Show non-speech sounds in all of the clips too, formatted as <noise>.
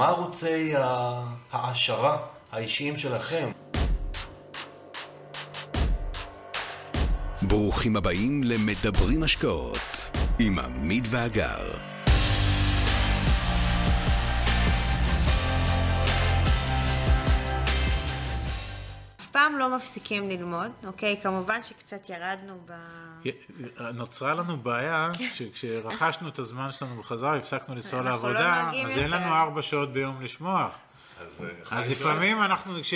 מה ערוצי ההעשרה האישיים שלכם? ברוכים הבאים למדברים השקעות עם עמית ואגר. פעם לא מפסיקים ללמוד, אוקיי? כמובן שקצת ירדנו ב... נוצרה לנו בעיה, שכשרכשנו את הזמן שלנו בחזרה, הפסקנו לנסוע לא לעבודה, נוהגים אז אין. לנו ארבע שעות ביום לשמוח. אז, אז לפעמים אנחנו, כש...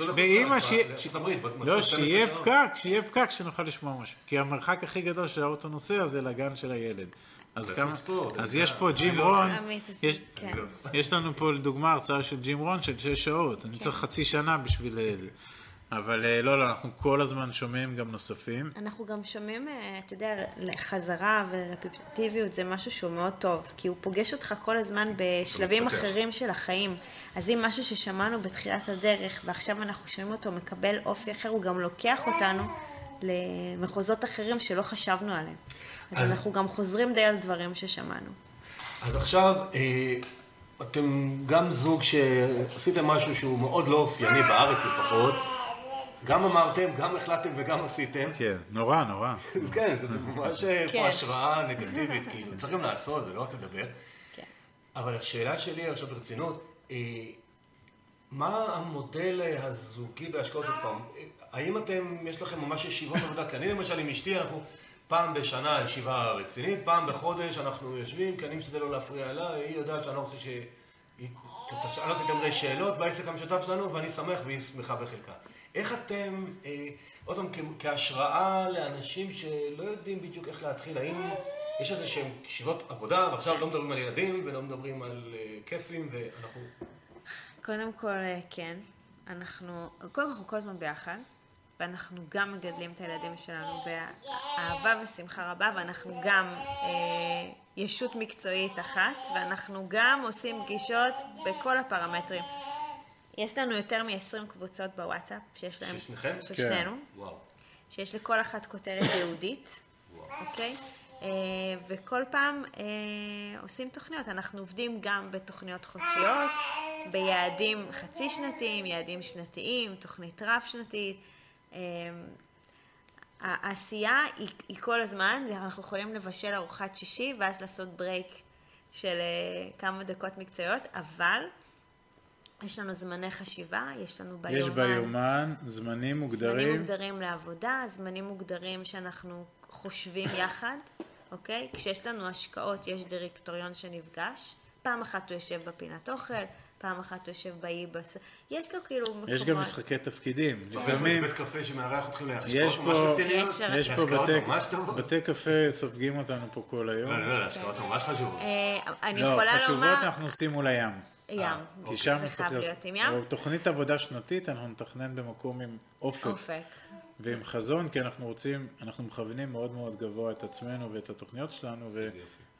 הברית, בת- לא, שיהיה 12 פקק, שיהיה פקק, שנוכל לשמוע משהו. כי המרחק הכי גדול שהאוטו נוסע זה לגן של הילד. אז כמה... ספורט, אז יש. פה ג'ים לא רון, יש- כן. יש לנו פה לדוגמה הרצאה של ג'ים רון של שש שעות. אני צריך חצי שנה בשביל זה. אבל אה, לא, לא, אנחנו כל הזמן שומעים גם נוספים. אנחנו גם שומעים, אה, אתה יודע, חזרה ורפטטיביות זה משהו שהוא מאוד טוב, כי הוא פוגש אותך כל הזמן בשלבים. אחרים של החיים. אז אם משהו ששמענו בתחילת הדרך, ועכשיו אנחנו שומעים אותו מקבל אופי אחר, הוא גם לוקח אותנו למחוזות אחרים שלא חשבנו עליהם. אז, אז- אנחנו גם חוזרים די על דברים ששמענו. אז עכשיו, אה, אתם גם זוג שעשיתם משהו שהוא מאוד לא אופייני בארץ לפחות. גם אמרתם, גם החלטתם וגם עשיתם. כן, נורא, נורא. <laughs> כן, זה ממש אה, כן. פה השראה נגטיבית, כאילו, צריך גם לעשות, זה לא רק לדבר. כן. אבל השאלה שלי עכשיו ברצינות, אה, מה המודל הזוגי בהשקעות עוד פעם? אה, האם אתם, יש לכם ממש ישיבות עבודה? כי אני למשל עם אשתי, אנחנו פעם בשנה ישיבה רצינית, פעם בחודש אנחנו יושבים, כי אני משתדל לא להפריע לה, היא יודעת שאני לא רוצה שהיא תשאל אותי יותר מדי שאלות בעסק המשותף שלנו, ואני שמח והיא שמחה בחלקה. איך אתם, אה, עוד פעם, כהשראה לאנשים שלא יודעים בדיוק איך להתחיל, האם יש איזה שהם ישיבות עבודה, ועכשיו לא מדברים על ילדים ולא מדברים על אה, כיפים, ואנחנו... קודם כל, אה, כן. אנחנו, קודם כל אנחנו כל הזמן ביחד, ואנחנו גם מגדלים את הילדים שלנו באהבה ושמחה רבה, ואנחנו גם אה, ישות מקצועית אחת, ואנחנו גם עושים פגישות בכל הפרמטרים. יש לנו יותר מ-20 קבוצות בוואטסאפ, שיש להם... של שניכם? של כן. שנינו. וואו. שיש לכל אחת כותרת <coughs> ייעודית, אוקיי? אה, וכל פעם אה, עושים תוכניות. אנחנו עובדים גם בתוכניות חודשיות, ביעדים חצי שנתיים, יעדים שנתיים, תוכנית רב-שנתית. אה, העשייה היא, היא כל הזמן, אנחנו יכולים לבשל ארוחת שישי ואז לעשות ברייק של אה, כמה דקות מקצועיות, אבל יש לנו זמני חשיבה, יש לנו ביומן. יש ביומן זמנים מוגדרים. זמנים מוגדרים לעבודה, זמנים מוגדרים שאנחנו חושבים יחד, אוקיי? כשיש לנו השקעות, יש דירקטוריון שנפגש, פעם אחת הוא יושב בפינת אוכל, פעם אחת יושב באי בס... יש לו כאילו מקומות... יש גם משחקי תפקידים. לפעמים בית קפה שמארח אתכם להשקעות, יש ממש פה, רציניות. יש- פה בתי, קפה סופגים אותנו פה כל היום. לא, לא, לא, השקעות ממש חשובות. אה, אני לא, יכולה חשובות לומר... אנחנו עושים מול הים. ים. כי שם צריך להיות עם ים. תוכנית עבודה שנתית, אנחנו נתכנן במקום עם אופק. אופק. ועם חזון, כי אנחנו רוצים, אנחנו מכוונים מאוד מאוד גבוה את עצמנו ואת התוכניות שלנו,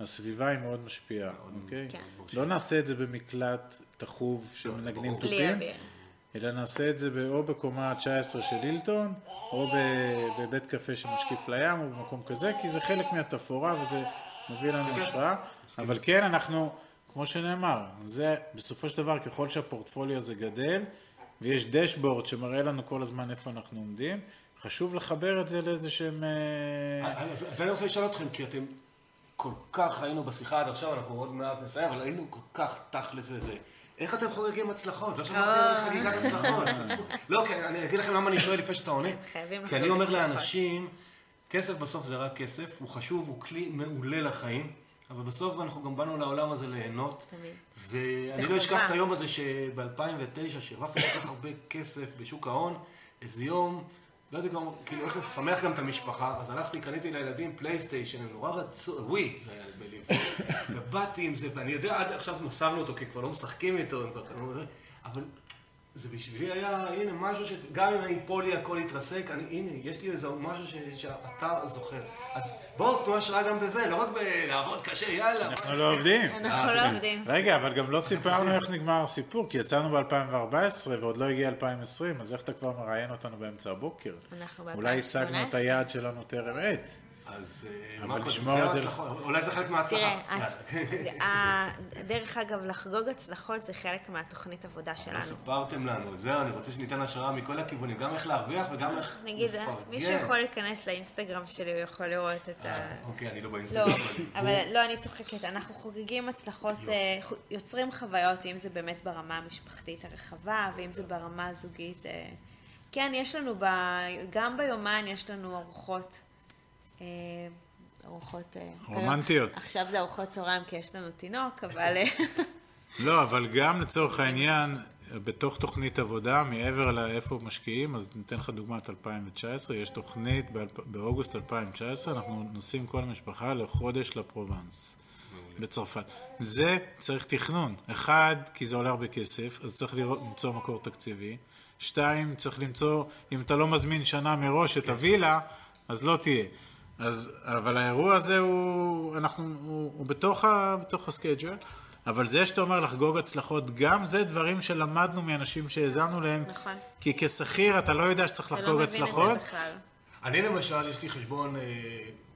והסביבה היא מאוד משפיעה, אוקיי? כן. לא נעשה את זה במקלט תחוב שמנגנים תופים. אלא נעשה את זה או בקומה ה-19 של הילטון, או בבית קפה שמשקיף לים, או במקום כזה, כי זה חלק מהתפאורה וזה מביא לנו השראה. אבל כן, אנחנו, כמו שנאמר, זה בסופו של דבר, ככל שהפורטפוליו הזה גדל, ויש דשבורד שמראה לנו כל הזמן איפה אנחנו עומדים, חשוב לחבר את זה לאיזה שהם... אה, אז אז אני רוצה לשאול אתכם, כי אתם כל כך היינו בשיחה עד עכשיו, אנחנו עוד מעט נסיים, אבל היינו כל כך תכל'ס לזה. איך אתם חוגגים הצלחות? לא שמעתי על חגיגת הצלחות. לא, כן, אני אגיד לכם למה אני שואל לפני שאתה עונה. חייבים כי אני אומר. לאנשים, כסף בסוף זה רק כסף, הוא חשוב, הוא כלי מעולה לחיים, אבל בסוף אנחנו גם באנו לעולם הזה ליהנות. תמיד. ואני לא אשכח. את היום הזה שב-2009, שהרווחתי כל כך הרבה כסף בשוק ההון, איזה יום, לא יודע גם, כאילו איך לשמח גם את המשפחה, אז הלכתי, קניתי לילדים פלייסטיישן, הם נורא רצו, ווי, זה היה בליב, <laughs> ובאתי עם זה, ואני יודע, עד עכשיו מסרנו אותו, כי כבר לא משחקים איתו, כבר אבל זה בשבילי היה, הנה, משהו שגם אם אני אפול לי הכל יתרסק, אני, הנה, יש לי איזה משהו ש, שאתה זוכר. אז בואו, תנו השראה גם בזה, לא רק בלעבוד קשה, יאללה. אנחנו לא עובדים. אנחנו לא עובדים. רגע, אבל גם לא סיפרנו איך נגמר הסיפור, כי יצאנו ב-2014 ועוד לא הגיע 2020, אז איך אתה כבר מראיין אותנו באמצע הבוקר? אנחנו אולי ב- השגנו את 2018. היעד שלנו טרם עת. אז אה, אבל מה זה- ההצלחות? אולי זה חלק מההצלחה. תראה, <laughs> דרך אגב, לחגוג הצלחות זה חלק מהתוכנית עבודה שלנו. סיפרתם לנו, זהו, אני רוצה שניתן השראה מכל הכיוונים, גם איך להרוויח וגם איך נגיד, לפרגן. מישהו יכול להיכנס לאינסטגרם שלי, הוא יכול לראות את ה... אה, אוקיי, אני לא לא, באינסטגרם. אבל לא, אני צוחקת. אנחנו חוגגים הצלחות, אה, יוצרים חוויות, אם זה באמת ברמה המשפחתית הרחבה, ואם זה ברמה הזוגית. אה, כן, יש לנו, ב... גם ביומן יש לנו ארוחות. אה, ארוחות... אה, רומנטיות. עכשיו זה ארוחות צהריים כי יש לנו תינוק, אבל... אה, <laughs> לא, אבל גם לצורך העניין, בתוך תוכנית עבודה, מעבר לאיפה משקיעים, אז ניתן לך דוגמת 2019, יש תוכנית באוגוסט 2019, אנחנו נוסעים כל המשפחה לחודש לפרובנס, בצרפת. זה צריך תכנון. אחד, כי זה עולה הרבה כסף, אז צריך לראות, למצוא מקור תקציבי. שתיים, צריך למצוא, אם אתה לא מזמין שנה מראש את הווילה, אז לא תהיה. אז, אבל האירוע הזה הוא, אנחנו, הוא, הוא בתוך, ה, בתוך הסקייג'ואל, אבל זה שאתה אומר לחגוג הצלחות, גם זה דברים שלמדנו מאנשים שהאזנו להם. נכון. כי כשכיר אתה לא יודע שצריך אתה לחגוג לא הצלחות. אני למשל, יש לי חשבון אה,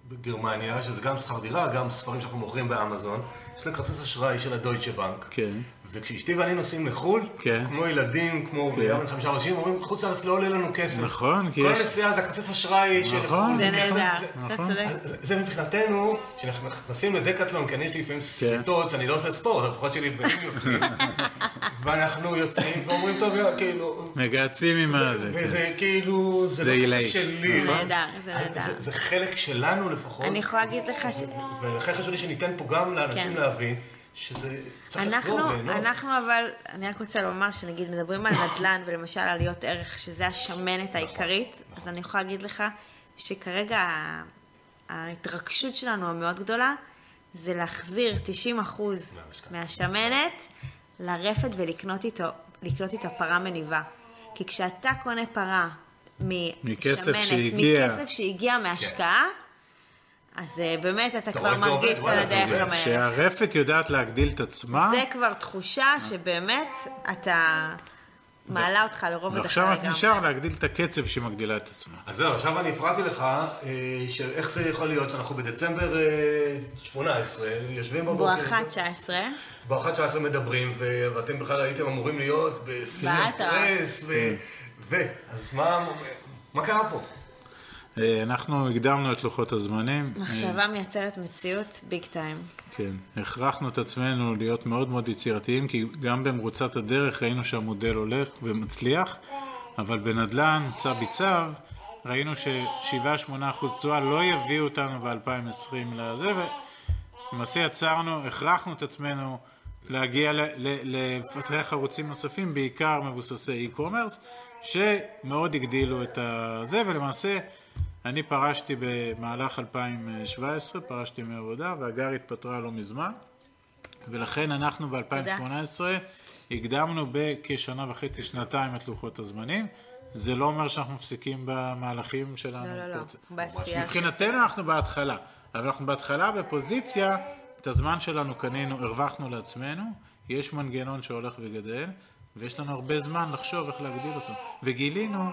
בגרמניה, שזה גם שכר דירה, גם ספרים שאנחנו מוכרים באמזון. יש לי כרטיס אשראי של הדויטשה בנק. כן. וכשאשתי ואני נוסעים לחו"ל, כן. כמו ילדים, כמו כן. גם חמישה ראשים, אומרים, חוץ לארץ לא עולה לנו כסף. נכון, כי כל יש- נסיעה זה הכרטיס אשראי של נכון. לחו"ל, זה. נהדר, אתה נכון. צודק. זה- מבחינתנו, כשאנחנו נכנסים לדקטלון, כי אני יש לי לפעמים כן. סריטות שאני לא עושה ספורט, לפחות שלי יופיים, <laughs> ואנחנו יוצאים ואומרים, טוב, כאילו, מגהצים עם הזה. כן. וזה כאילו, זה זה לא. כסף שלי. זה נהדר, זה נהדר. זה חלק שלנו לפחות. אני יכולה להגיד לך ש... ולכן חשוב לי שניתן פה גם לאנשים כן. להבין שזה צריך אנחנו, לחגוג ליהנות. אנחנו אבל, אני רק רוצה לומר שנגיד מדברים על נדל"ן ולמשל עליות ערך, שזה השמנת העיקרית, אז אני יכולה להגיד לך שכרגע ההתרגשות שלנו המאוד גדולה, זה להחזיר 90% מהמשקל. מהשמנת לרפת ולקנות איתו, לקנות איתה פרה מניבה. כי כשאתה קונה פרה מכסף משמנת, שהגיע. מכסף שהגיע מהשקעה, אז אה, באמת אתה כבר מרגיש את הדרך. המהר. שהרפת יודעת להגדיל את עצמה, זה כבר תחושה שבאמת אתה מעלה אותך לרובד אחר ועכשיו רק לגמרי. נשאר להגדיל את הקצב שהיא מגדילה את עצמה. אז זהו, עכשיו אני הפרעתי לך, אה, של איך זה יכול להיות שאנחנו בדצמבר אה, 18, יושבים בבוקר, בואכה 19, בואכה 19 מדברים, ואתם בכלל הייתם אמורים להיות. בסטרס, ו... ו... אז מה, מה קרה פה? אה, אנחנו הקדמנו את לוחות הזמנים. מחשבה מייצרת מציאות ביג טיים. כן, הכרחנו את עצמנו להיות מאוד מאוד יצירתיים, כי גם במרוצת הדרך ראינו שהמודל הולך ומצליח, אבל בנדל"ן, צו ביצב, ראינו ש-7-8% תשואה לא יביאו אותנו ב-2020 לזה, ולמעשה יצרנו, הכרחנו את עצמנו להגיע, לפתח ערוצים נוספים, בעיקר מבוססי e-commerce, שמאוד הגדילו את זה, ולמעשה אני פרשתי במהלך 2017, פרשתי מעבודה, והגר התפטרה לא מזמן, ולכן אנחנו ב-2018 הקדמנו בכשנה וחצי, שנתיים את לוחות הזמנים. זה לא אומר שאנחנו מפסיקים במהלכים שלנו. לא, לא, לא, בעשייה. מבחינתנו אנחנו בהתחלה, אבל אנחנו בהתחלה בפוזיציה, את הזמן שלנו קנינו, הרווחנו לעצמנו, יש מנגנון שהולך וגדל, ויש לנו הרבה זמן לחשוב איך להגדיל אותו. וגילינו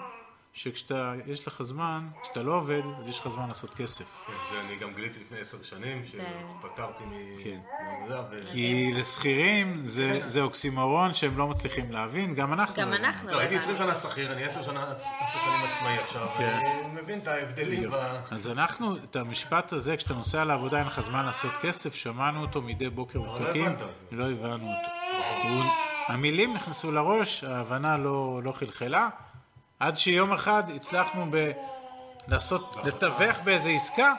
שכשאתה, יש לך זמן, כשאתה לא עובד, אז יש לך זמן לעשות כסף. זה אני גם גיליתי לפני עשר שנים, שפטרתי כן. מעבודה, ו... כי לשכירים זה, זה אוקסימורון שהם לא מצליחים להבין, גם אנחנו. גם לא. אנחנו. לא, הייתי אבל- 20 שנה שכיר, אני 10 שנה עשר שנים עצמאי עכשיו, כן. אני מבין את ההבדלים. אז אנחנו, את המשפט הזה, כשאתה נוסע לעבודה, אין לך זמן לעשות כסף, שמענו אותו מדי בוקר בפקקים, הבנת אותו. לא הבנו אותו. המילים נכנסו לראש, ההבנה לא, לא חלחלה, עד שיום אחד הצלחנו ב... לעשות, לתווך באיזו עסקה,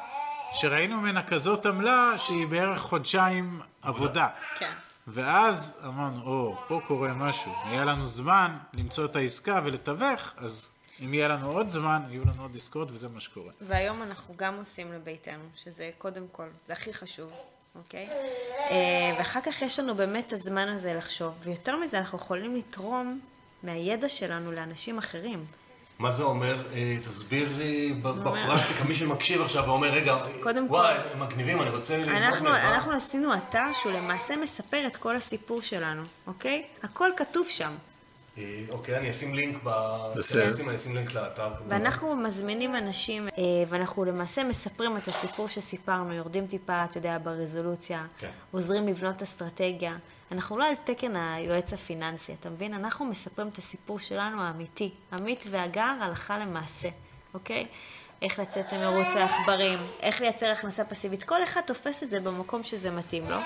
שראינו ממנה כזאת עמלה שהיא בערך חודשיים עבודה. כן. ואז אמרנו, או, פה קורה משהו, היה לנו זמן למצוא את העסקה ולתווך, אז אם יהיה לנו עוד זמן, יהיו לנו עוד עסקאות, וזה מה שקורה. והיום אנחנו גם עושים לביתנו, שזה קודם כל, זה הכי חשוב, אוקיי? אה, ואחר כך יש לנו באמת את הזמן הזה לחשוב, ויותר מזה אנחנו יכולים לתרום מהידע שלנו לאנשים אחרים. מה זה אומר? אה, תסביר לי אומר- בפרקטיקה, מי שמקשיב עכשיו ואומר, רגע, קודם וואי, כל- הם מגניבים, אני רוצה ללמוד אנחנו, מהם. מה?" אנחנו עשינו אתר שהוא למעשה מספר את כל הסיפור שלנו, אוקיי? הכל כתוב שם. אה, אוקיי, אני אשים לינק ב... בסדר. כן, אני אשים לינק לאתר. ואנחנו מזמינים אנשים, אה, ואנחנו למעשה מספרים את הסיפור שסיפרנו, יורדים טיפה, אתה יודע, ברזולוציה, כן. עוזרים לבנות אסטרטגיה. אנחנו לא על תקן היועץ הפיננסי, אתה מבין? אנחנו מספרים את הסיפור שלנו האמיתי, עמית והגר הלכה למעשה, אוקיי? איך לצאת למרוץ העכברים, איך לייצר הכנסה פסיבית, כל אחד תופס את זה במקום שזה מתאים לו.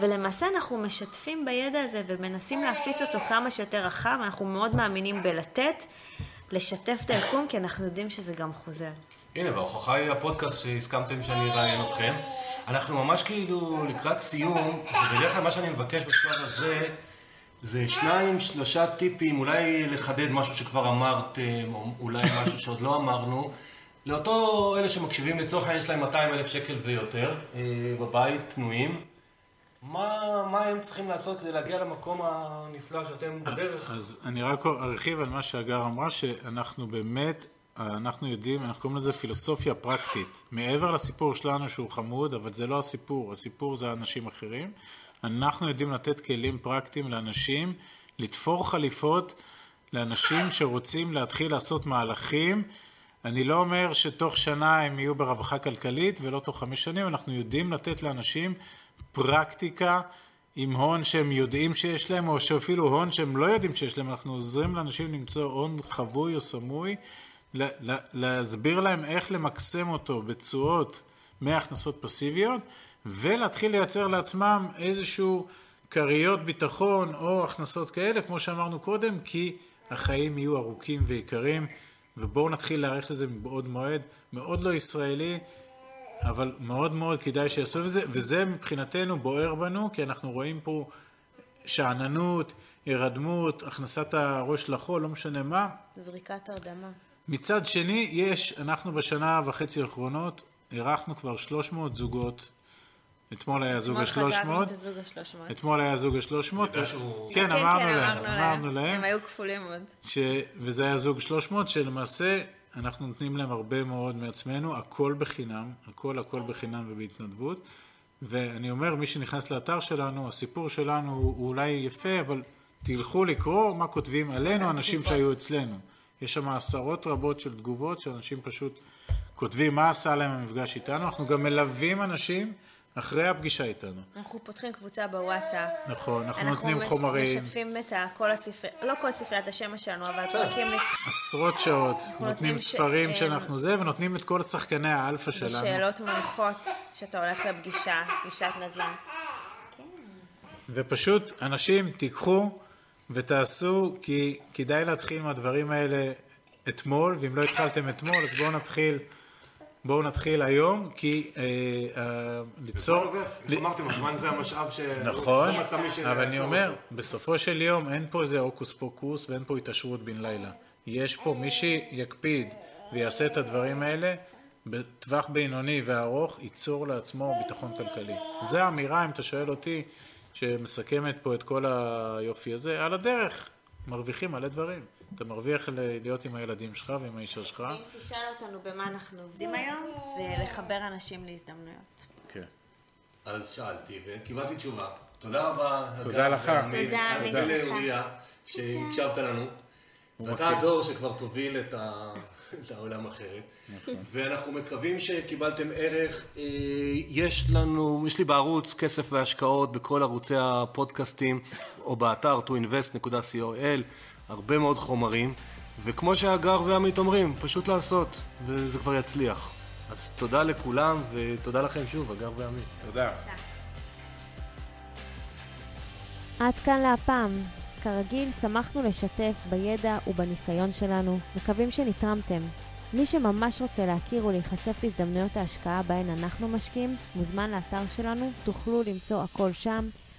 ולמעשה אנחנו משתפים בידע הזה ומנסים להפיץ אותו כמה שיותר רחב, אנחנו מאוד מאמינים בלתת, לשתף את היקום, כי אנחנו יודעים שזה גם חוזר. הנה, וההוכחה היא הפודקאסט שהסכמתם שאני אראיין אתכם. אנחנו ממש כאילו לקראת סיום, ובדרך כלל מה שאני מבקש בשלב הזה, זה שניים, שלושה טיפים, אולי לחדד משהו שכבר אמרתם, או אולי משהו שעוד לא אמרנו. לאותו אלה שמקשיבים, לצורך העניין יש להם 200 אלף שקל ויותר, אה, בבית, פנויים. מה, מה הם צריכים לעשות כדי להגיע למקום הנפלא שאתם בדרך? אז אני רק ארחיב על מה שהגר אמרה, שאנחנו באמת, אנחנו יודעים, אנחנו קוראים לזה פילוסופיה פרקטית. מעבר לסיפור שלנו שהוא חמוד, אבל זה לא הסיפור, הסיפור זה אנשים אחרים. אנחנו יודעים לתת כלים פרקטיים לאנשים, לתפור חליפות לאנשים שרוצים להתחיל לעשות מהלכים. אני לא אומר שתוך שנה הם יהיו ברווחה כלכלית ולא תוך חמש שנים, אנחנו יודעים לתת לאנשים פרקטיקה עם הון שהם יודעים שיש להם, או שאפילו הון שהם לא יודעים שיש להם, אנחנו עוזרים לאנשים למצוא הון חבוי או סמוי, להסביר להם איך למקסם אותו בתשואות מהכנסות פסיביות, ולהתחיל לייצר לעצמם איזשהו כריות ביטחון או הכנסות כאלה, כמו שאמרנו קודם, כי החיים יהיו ארוכים ויקרים, ובואו נתחיל להעריך לזה מבעוד מועד, מאוד לא ישראלי, אבל מאוד מאוד כדאי שיעשו את זה, וזה מבחינתנו בוער בנו, כי אנחנו רואים פה שאננות, הירדמות, הכנסת הראש לחול, לא משנה מה. זריקת הרדמה. מצד שני, יש, אנחנו בשנה וחצי האחרונות, אירחנו כבר 300 זוגות. אתמול היה זוג אתמול ה-300. חגגנו את הזוג ה-300. אתמול היה זוג ה-300. יודע שהוא- כן, כן, אמרנו כן, להם, אמרנו אמרנו להם. להם. הם היו כפולים עוד. ש... וזה היה זוג 300, שלמעשה אנחנו נותנים להם הרבה מאוד מעצמנו, הכל בחינם, הכל הכל בחינם ובהתנדבות. ואני אומר, מי שנכנס לאתר שלנו, הסיפור שלנו הוא, הוא אולי יפה, אבל תלכו לקרוא מה כותבים עלינו אנשים שהיו אצלנו. יש שם עשרות רבות של תגובות שאנשים פשוט כותבים מה עשה להם המפגש איתנו. אנחנו גם מלווים אנשים אחרי הפגישה איתנו. אנחנו פותחים קבוצה בוואטסאפ. נכון, אנחנו אנחנו נותנים חומרים. משתפים את כל הספר... לא כל ספריית השמע שלנו, אבל פרקים עשרות שעות, נותנים ספרים אה, שאנחנו זה, ונותנים את כל שחקני האלפא שלנו. בשאלות מנחות שאתה הולך לפגישה, פגישת נדל"ן. ופשוט, אנשים, תיקחו ותעשו, כי כדאי להתחיל מהדברים האלה אתמול, ואם לא התחלתם אתמול, אז בואו נתחיל, בואו נתחיל היום, כי אה, אה, ליצור... אמרתם, הזמן זה המשאב ש... נכון, אבל אני אומר. בסופו של יום אין פה איזה הוקוס פוקוס ואין פה התעשרות בן לילה. יש פה מי שיקפיד ויעשה את הדברים האלה, בטווח בינוני וארוך, ייצור לעצמו ביטחון כלכלי. זו האמירה, אם אתה שואל אותי, שמסכמת פה את כל היופי הזה. על הדרך, מרוויחים מלא דברים. אתה מרוויח להיות עם הילדים שלך ועם האישה שלך. אם תשאל אותנו במה אנחנו עובדים היום, זה לחבר אנשים להזדמנויות. כן. אז שאלתי וקיבלתי תשובה. תודה רבה. תודה לך. תודה. לאוריה, שהקשבת לנו. ואתה. הדור שכבר תוביל את ה- את העולם אחרת. נכון. ואנחנו מקווים שקיבלתם ערך. אה, יש לנו, יש לי בערוץ כסף והשקעות בכל ערוצי הפודקאסטים, או באתר toinvest.co.il, הרבה מאוד חומרים. וכמו שהגר ועמית אומרים, פשוט לעשות, וזה כבר יצליח. אז תודה לכולם, ותודה לכם שוב, הגר ועמית. תודה. עד כאן להפעם. כרגיל, שמחנו לשתף בידע ובניסיון שלנו, מקווים שנתרמתם. מי שממש רוצה להכיר ולהיחשף להזדמנויות ההשקעה בהן אנחנו משקיעים, מוזמן לאתר שלנו, תוכלו למצוא הכל שם.